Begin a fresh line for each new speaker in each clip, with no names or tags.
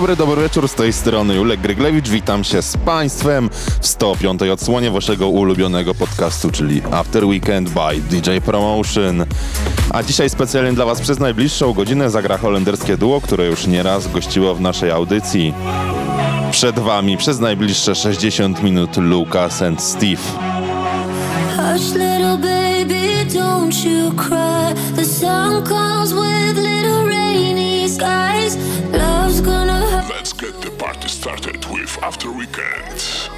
dobry, dobry wieczór, z tej strony Julek Gryglewicz, witam się z Państwem w 105. odsłonie Waszego ulubionego podcastu, czyli After Weekend by DJ Promotion. A dzisiaj specjalnie dla Was przez najbliższą godzinę zagra holenderskie duo, które już nieraz gościło w naszej audycji. Przed Wami przez najbliższe 60 minut Lucas and Steve.
Hush, little baby, don't you cry. The sun comes with little rainy skies.
started with After Weekend.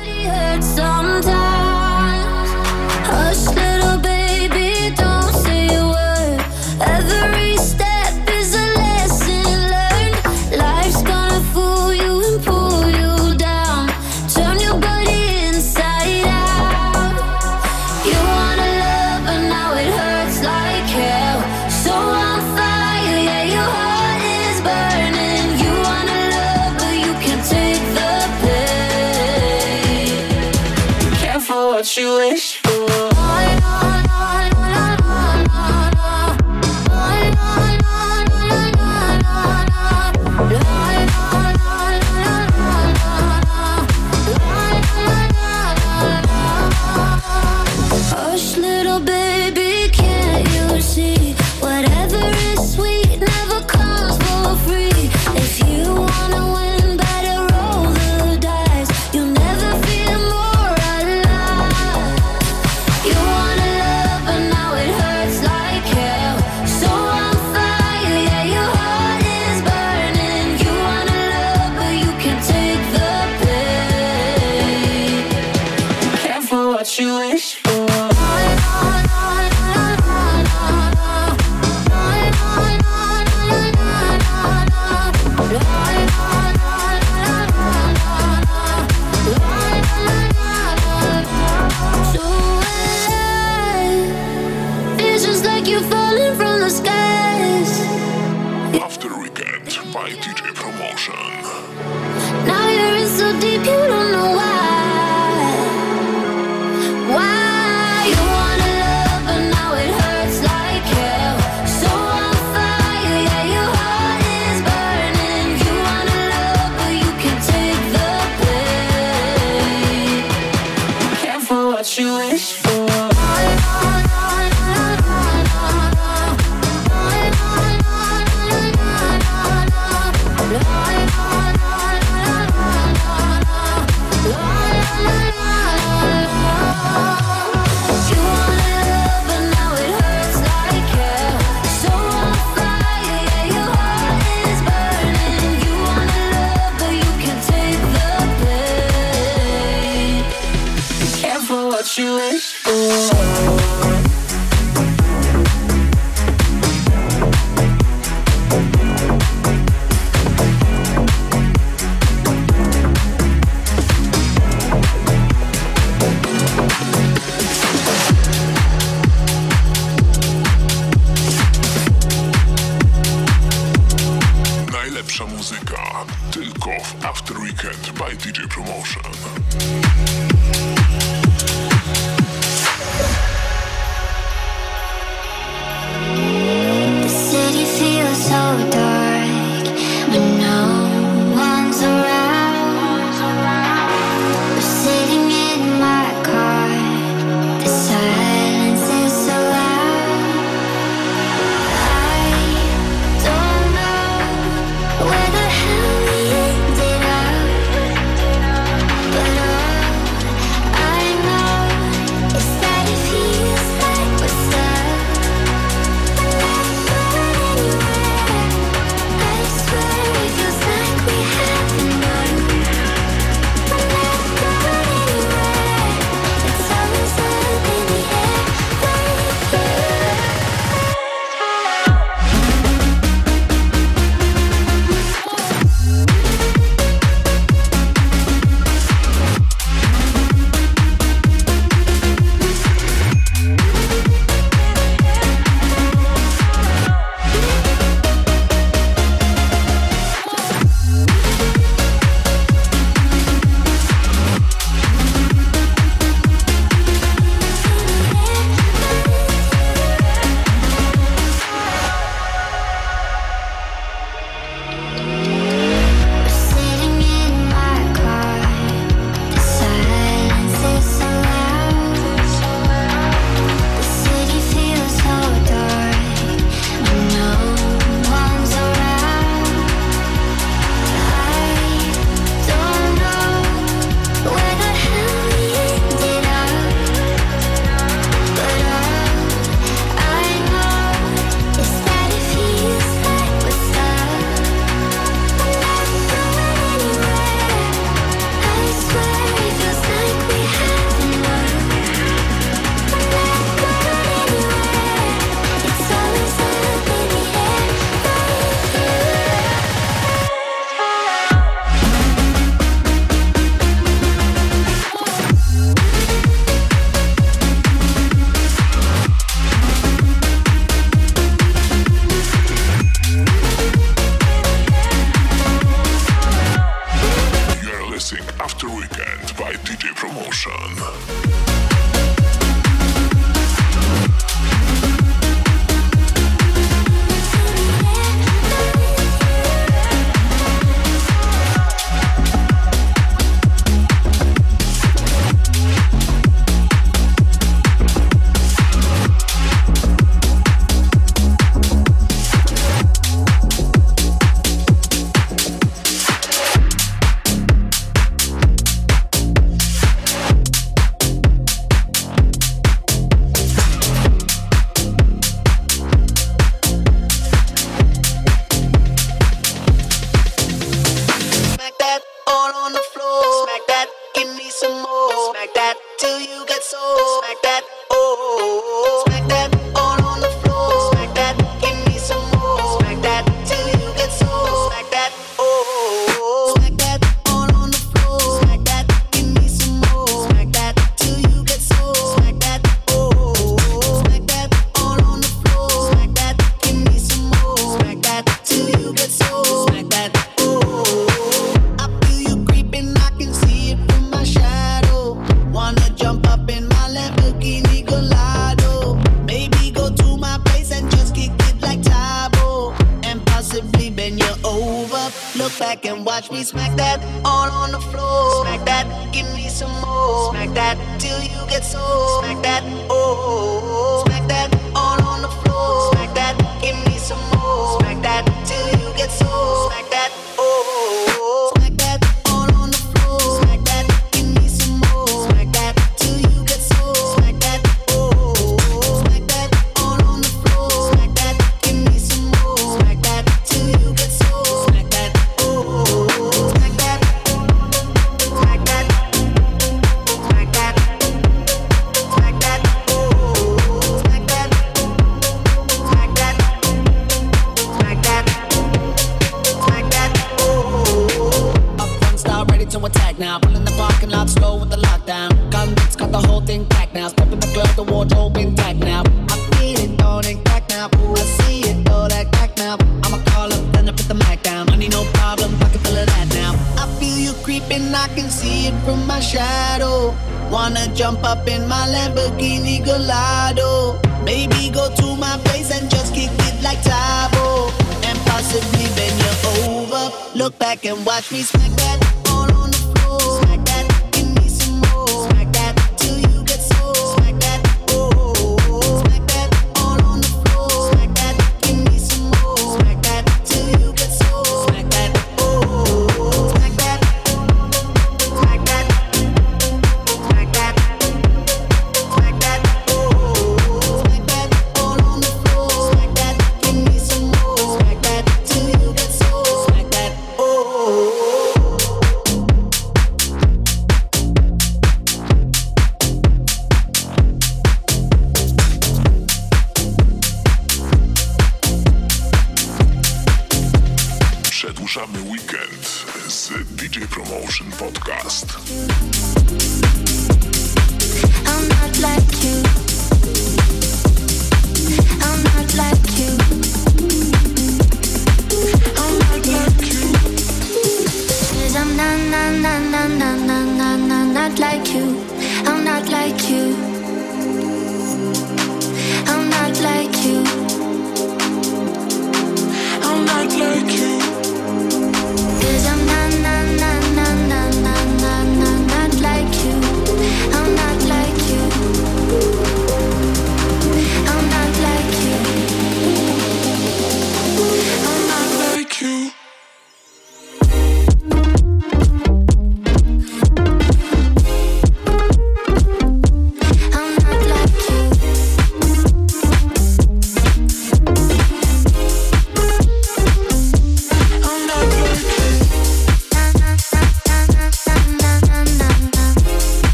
said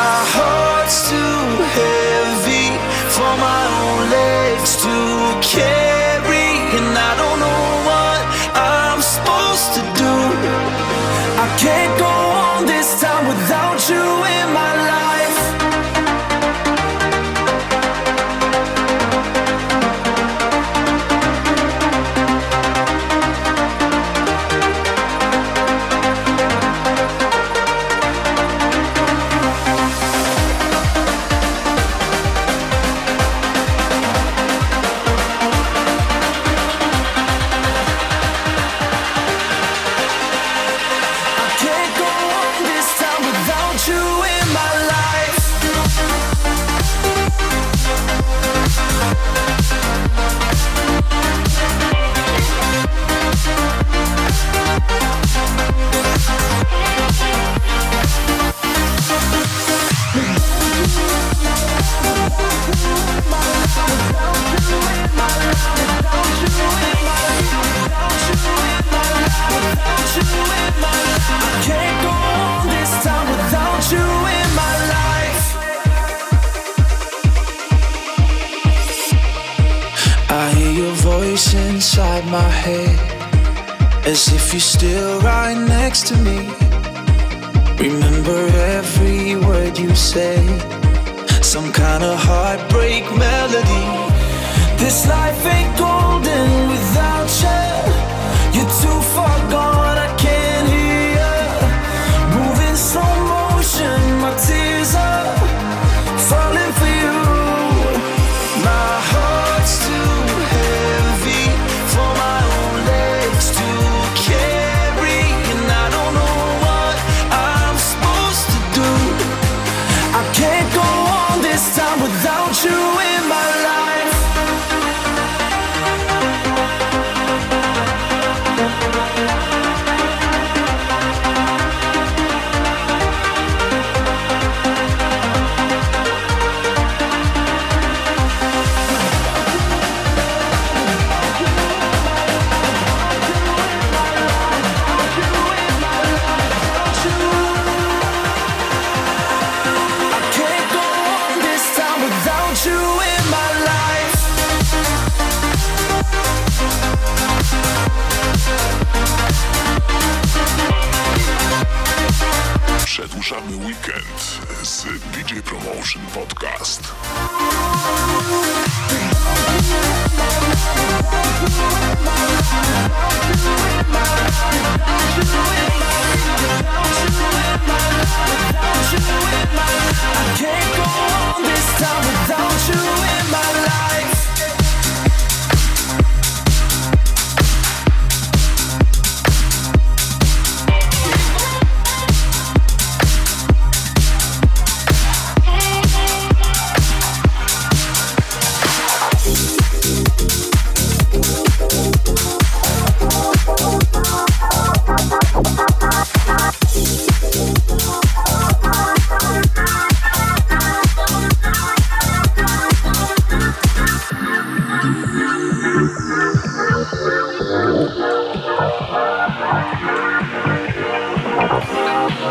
My
heart's too heavy for my own legs to carry, and I don't know what I'm supposed to do. I can't go on this time without you in my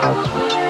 Thank.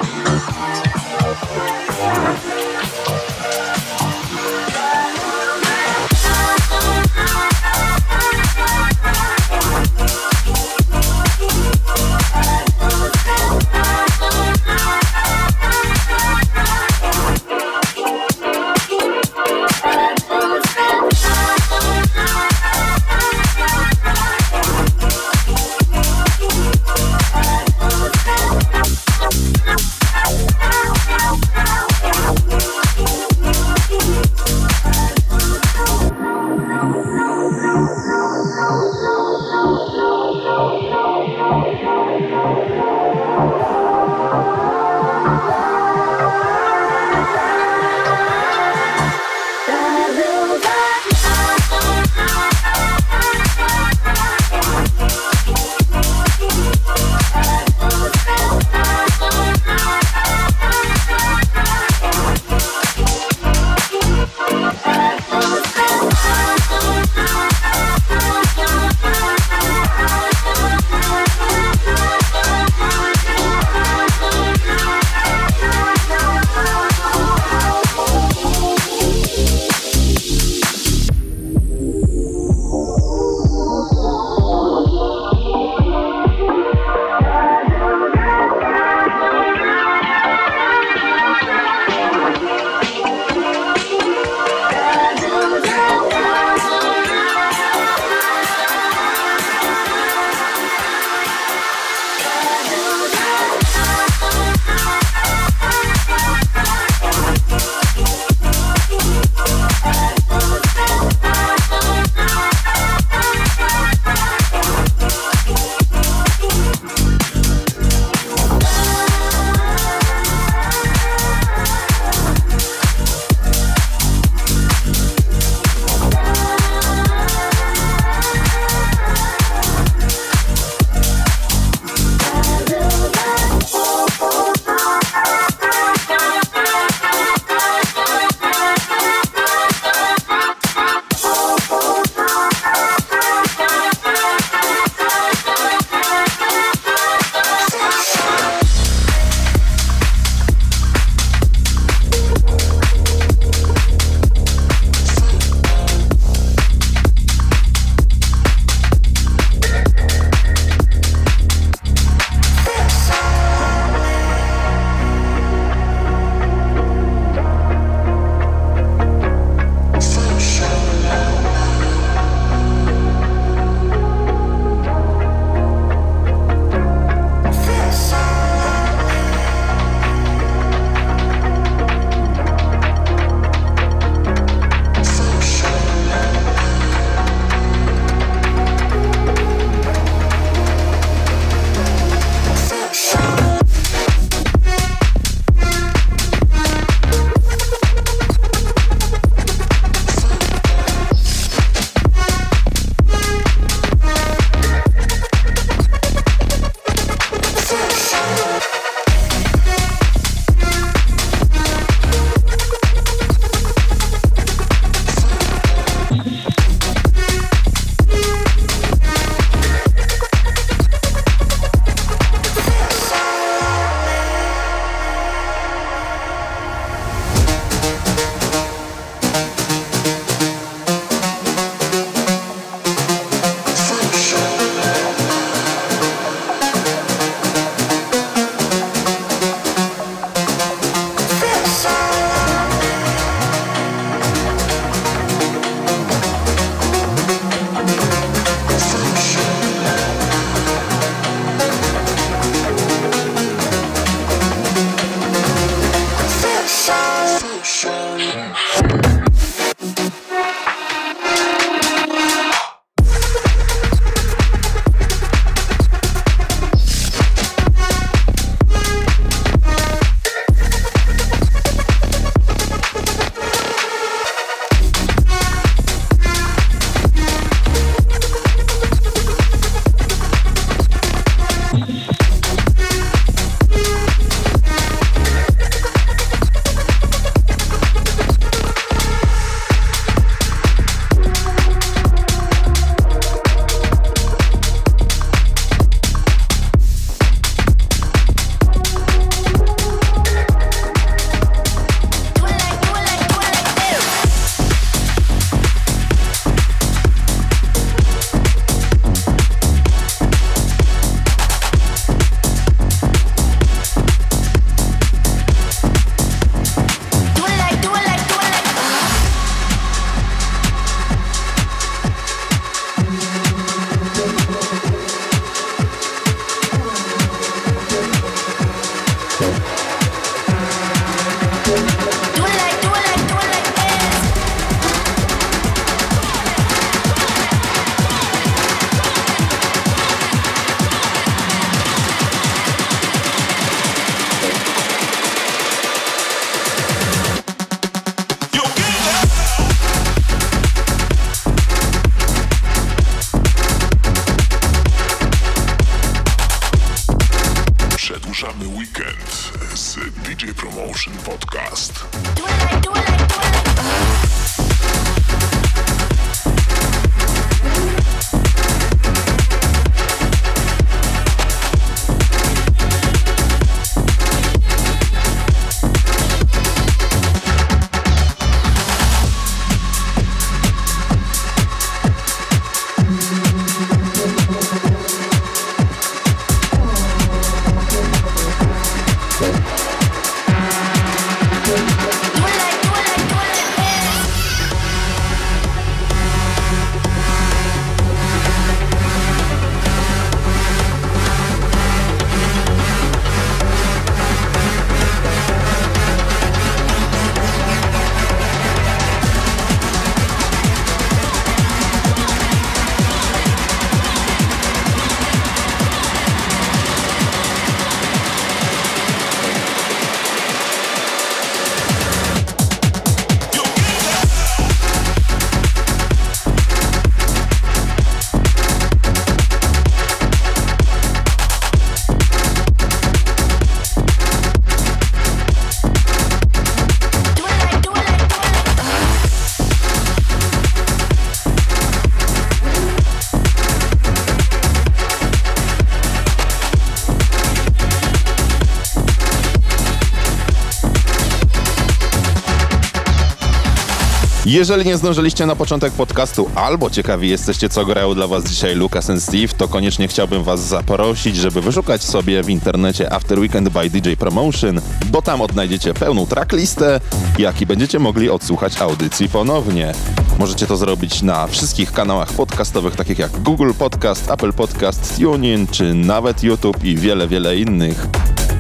Jeżeli nie zdążyliście na początek podcastu albo ciekawi jesteście, co grają dla was dzisiaj Lucas and Steve, to koniecznie chciałbym was zaprosić, żeby wyszukać sobie w internecie After Weekend by DJ Promotion, bo tam odnajdziecie pełną tracklistę, jak i będziecie mogli odsłuchać audycji ponownie. Możecie to zrobić na wszystkich kanałach podcastowych, takich jak Google Podcast, Apple Podcast, TuneIn, czy nawet YouTube i wiele, wiele innych.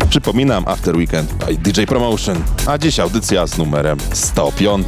Przypominam After Weekend by DJ Promotion, a dziś audycja z numerem 105.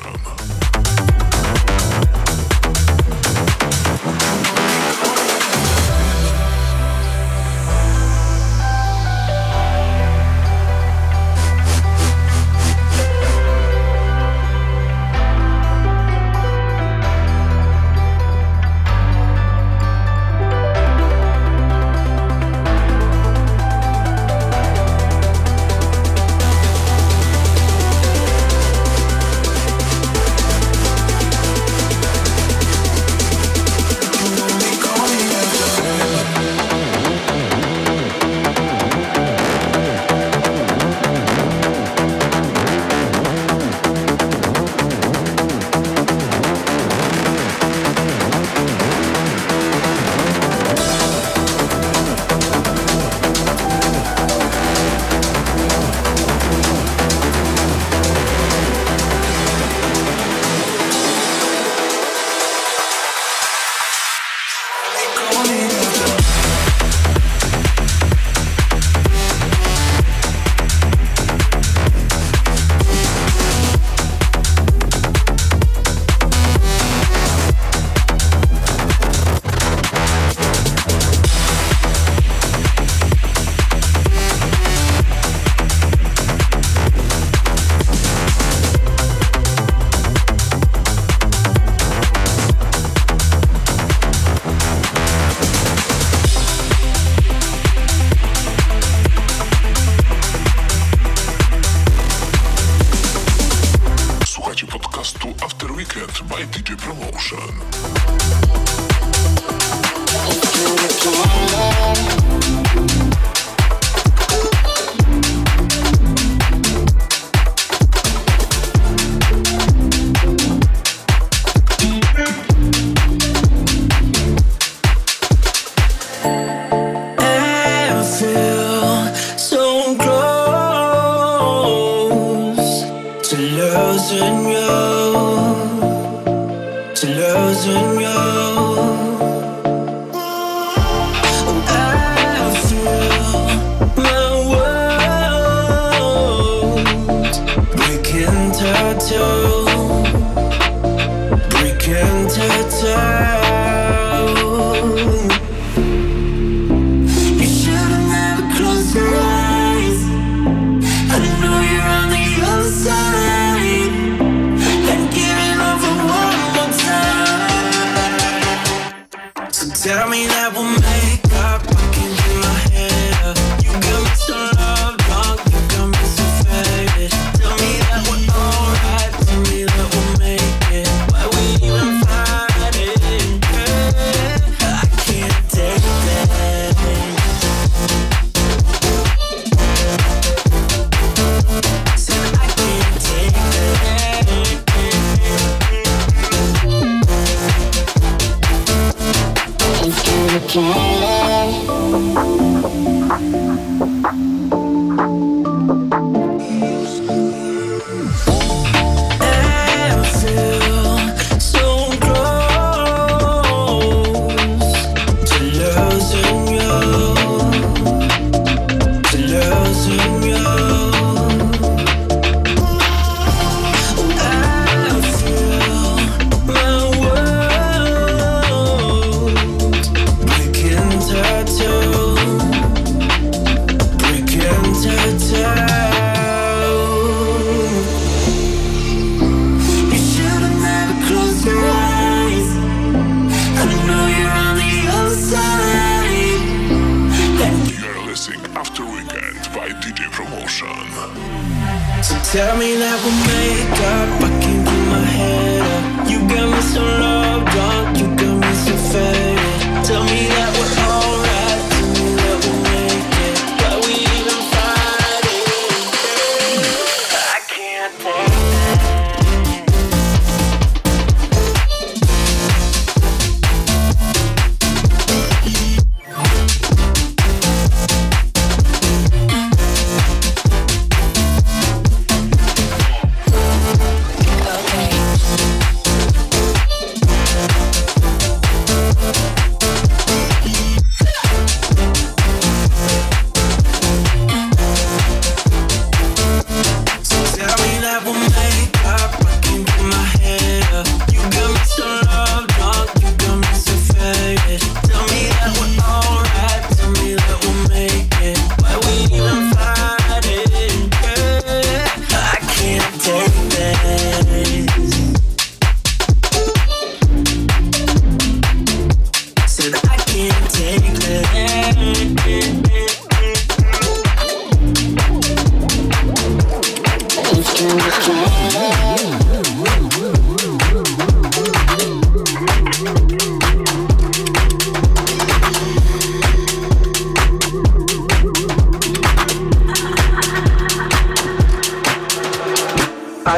Shama.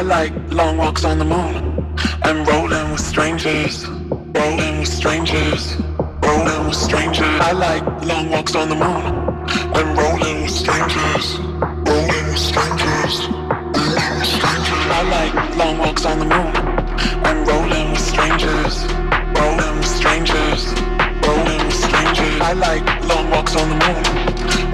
Like long walks on the moon and rolling with strangers. Rolling with strangers. Rolling with strangers. I like long walks on the moon and rolling with strangers. Rolling with strangers. Rolling with strangers. I like long walks on the moon rolling with strangers. Rolling with strangers. Rolling with strangers. I like long walks on the moon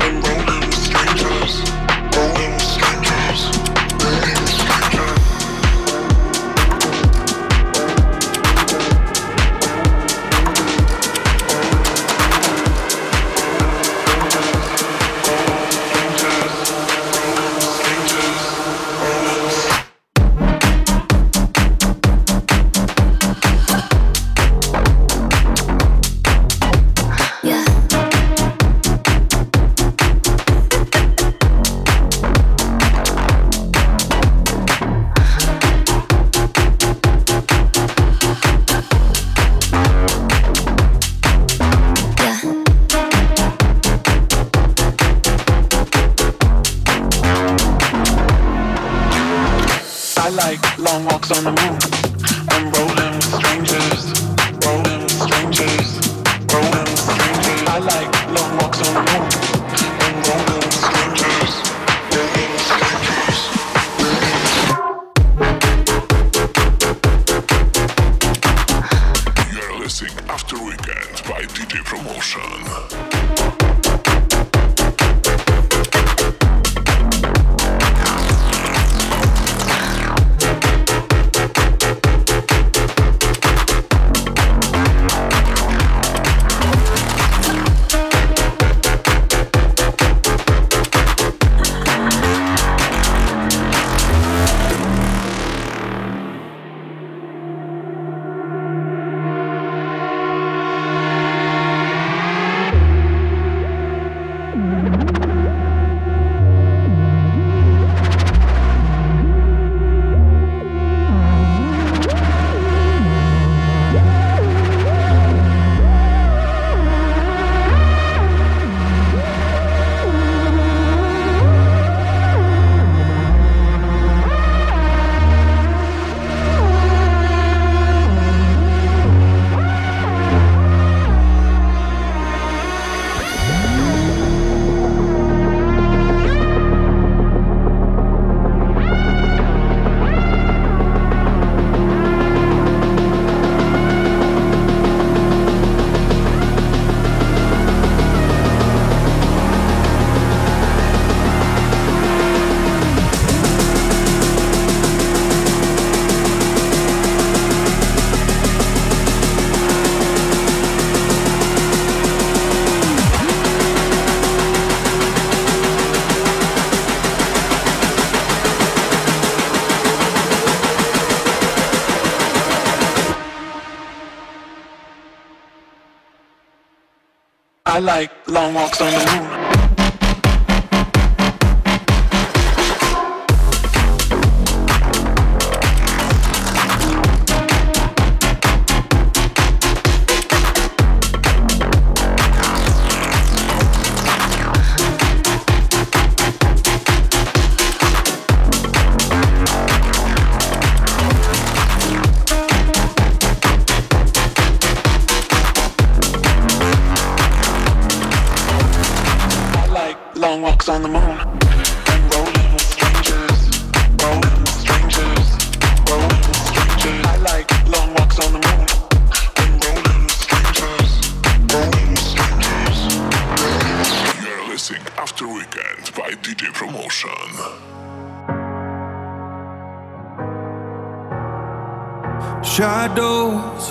I like long walks on the moon.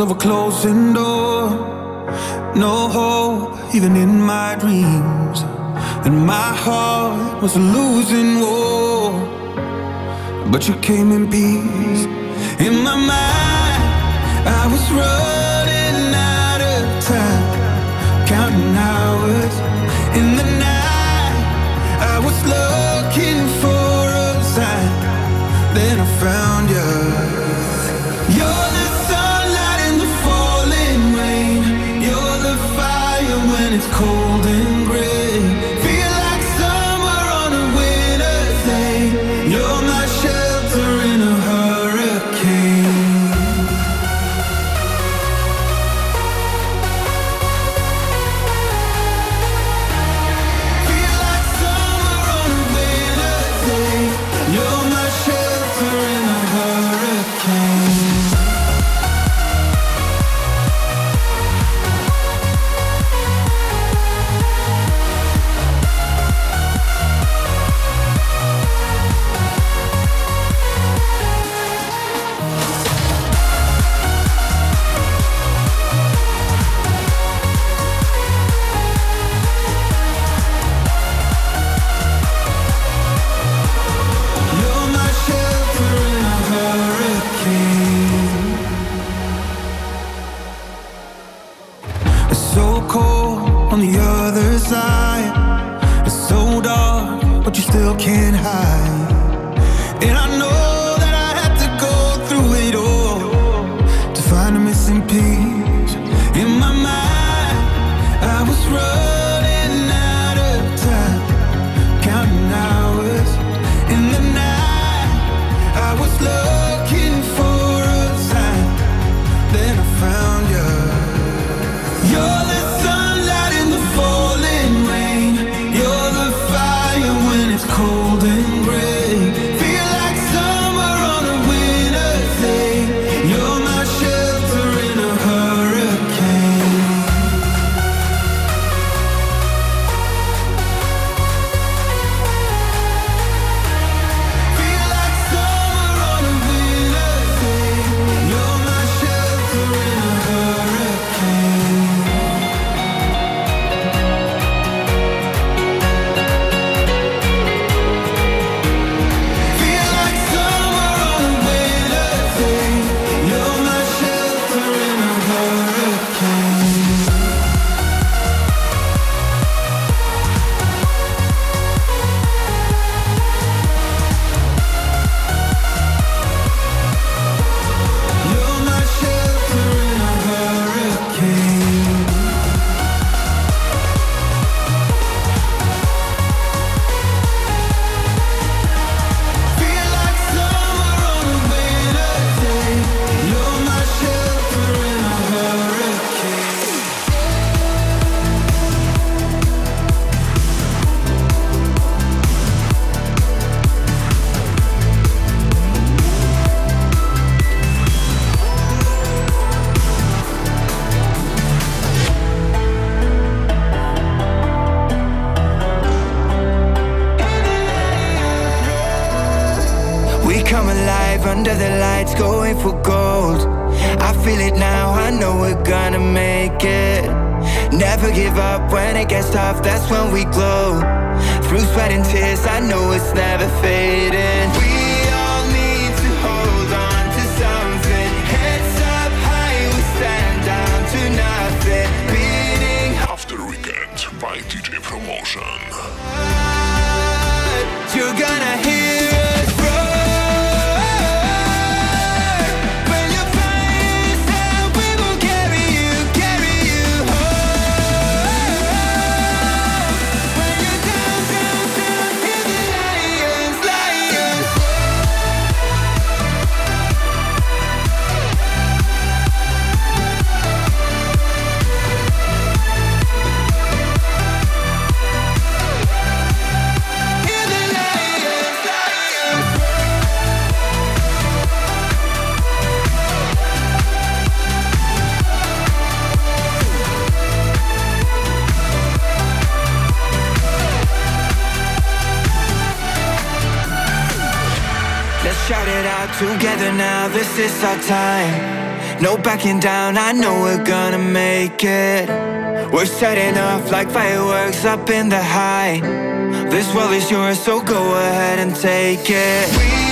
Of a closing door. No hope, even in my dreams. And my heart was losing war. But you came in peace. In my mind, I was running out of time. Counting hours in the night. I was looking
Shout it out together now, this is our time. No backing down, I know we're gonna make it. We're setting off like fireworks up in the high. This world is yours, so go ahead and take it. We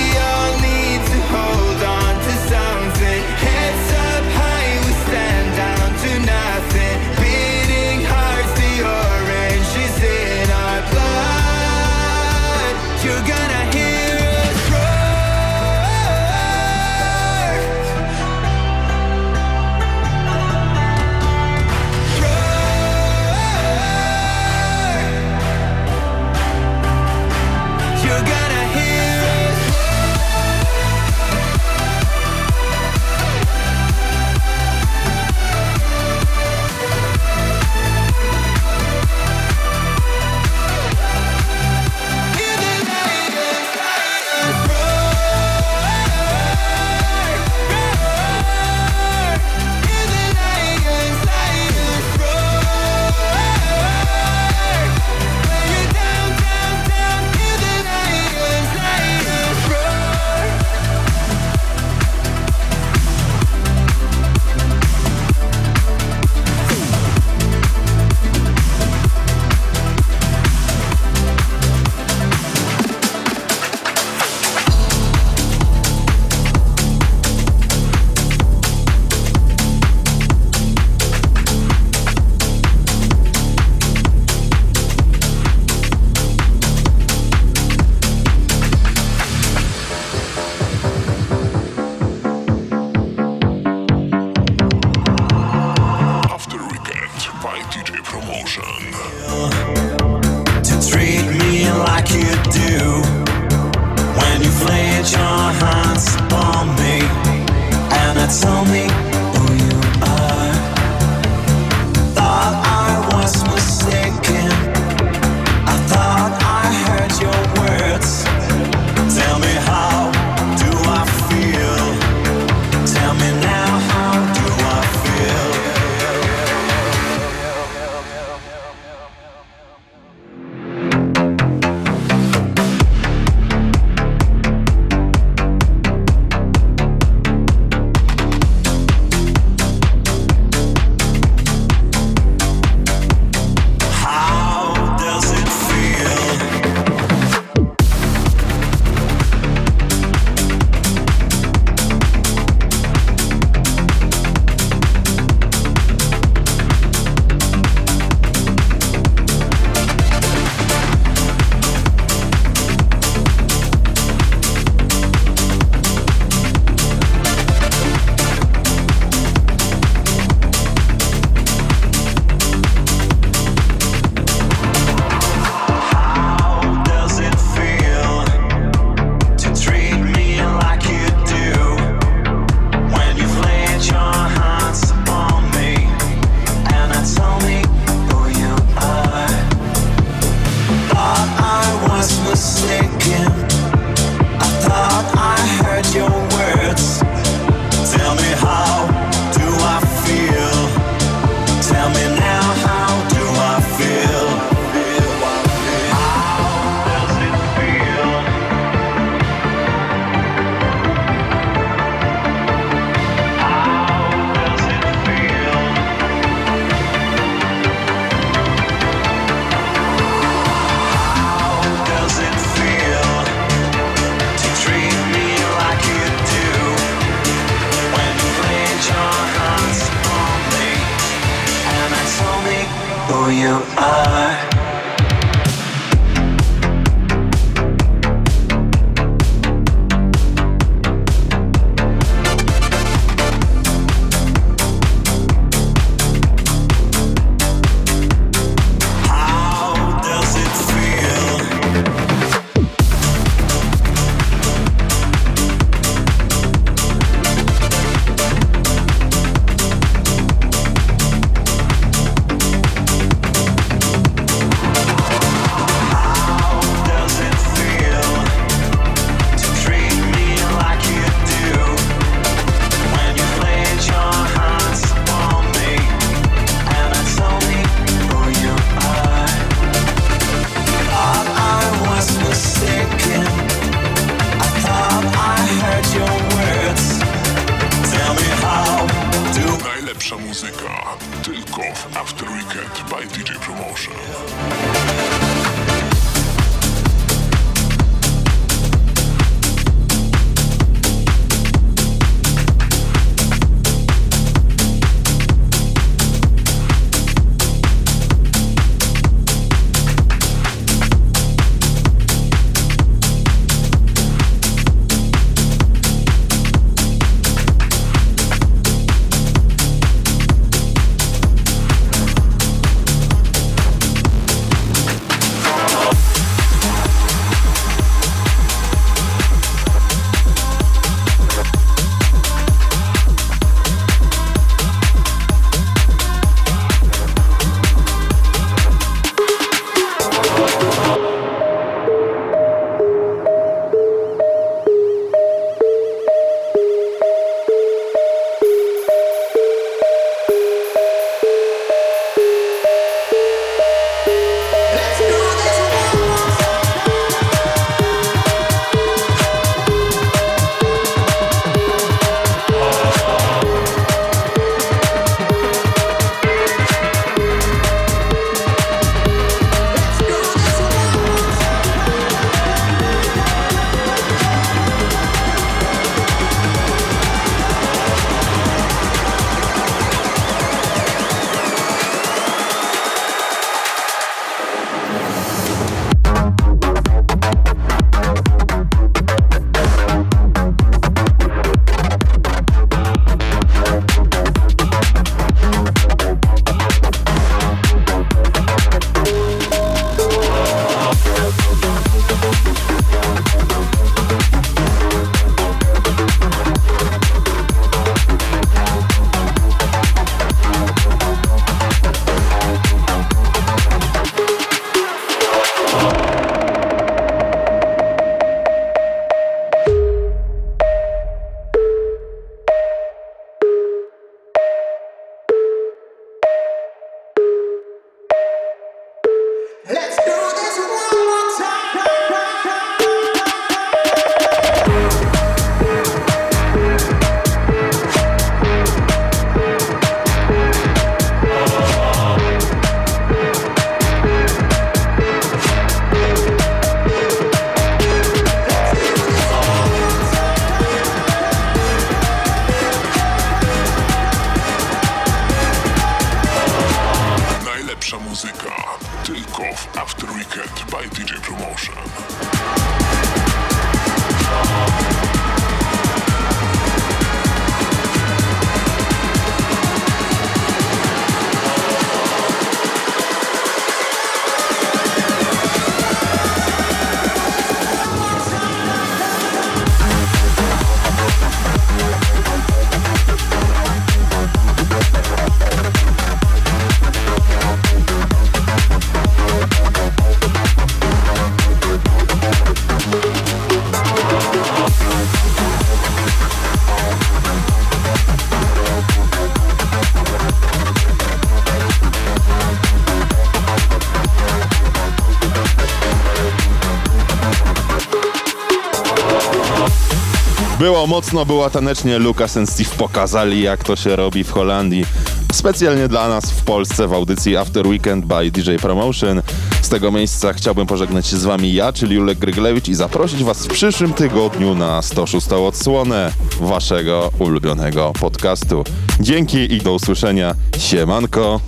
Mocno, było tanecznie. Lucas and Steve pokazali, jak to się robi w Holandii. Specjalnie dla nas w Polsce w audycji After Weekend by DJ Promotion. Z tego miejsca chciałbym pożegnać się z wami ja, czyli Julek Gryglewicz i zaprosić was w przyszłym tygodniu na 106 odsłonę waszego ulubionego podcastu. Dzięki i do usłyszenia. Siemanko.